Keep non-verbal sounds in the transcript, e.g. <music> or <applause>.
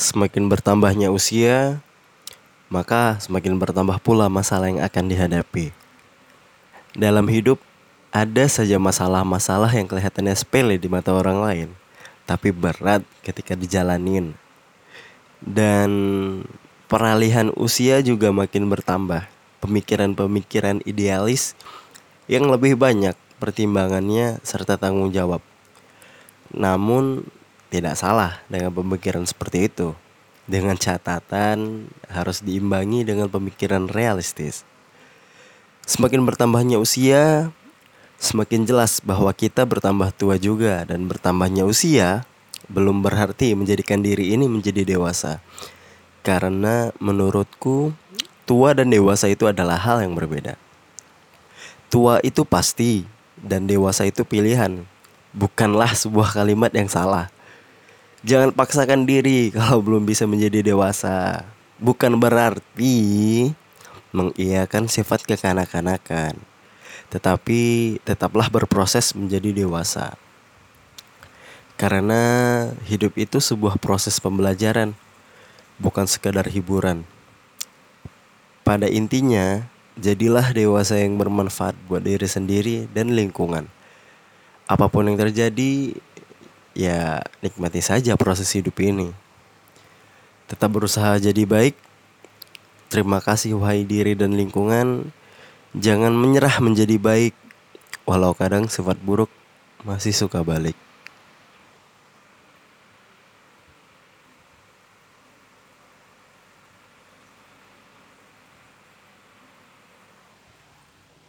Semakin bertambahnya usia, maka semakin bertambah pula masalah yang akan dihadapi. Dalam hidup, ada saja masalah-masalah yang kelihatannya sepele di mata orang lain, tapi berat ketika dijalanin. Dan peralihan usia juga makin bertambah. Pemikiran-pemikiran idealis yang lebih banyak pertimbangannya serta tanggung jawab. Namun tidak salah dengan pemikiran seperti itu. Dengan catatan harus diimbangi dengan pemikiran realistis. Semakin bertambahnya usia, semakin jelas bahwa kita bertambah tua juga dan bertambahnya usia belum berarti menjadikan diri ini menjadi dewasa. Karena menurutku tua dan dewasa itu adalah hal yang berbeda. Tua itu pasti dan dewasa itu pilihan. Bukanlah sebuah kalimat yang salah. Jangan paksakan diri <laughs> kalau belum bisa menjadi dewasa. Bukan berarti mengiyakan sifat kekanak-kanakan. Tetapi tetaplah berproses menjadi dewasa. Karena hidup itu sebuah proses pembelajaran, bukan sekadar hiburan. Pada intinya, jadilah dewasa yang bermanfaat buat diri sendiri dan lingkungan. Apa pun yang terjadi, ya nikmati saja proses hidup ini. Tetap berusaha jadi baik. Terima kasih wahai diri dan lingkungan. Jangan menyerah menjadi baik, walau kadang sifat buruk masih suka balik.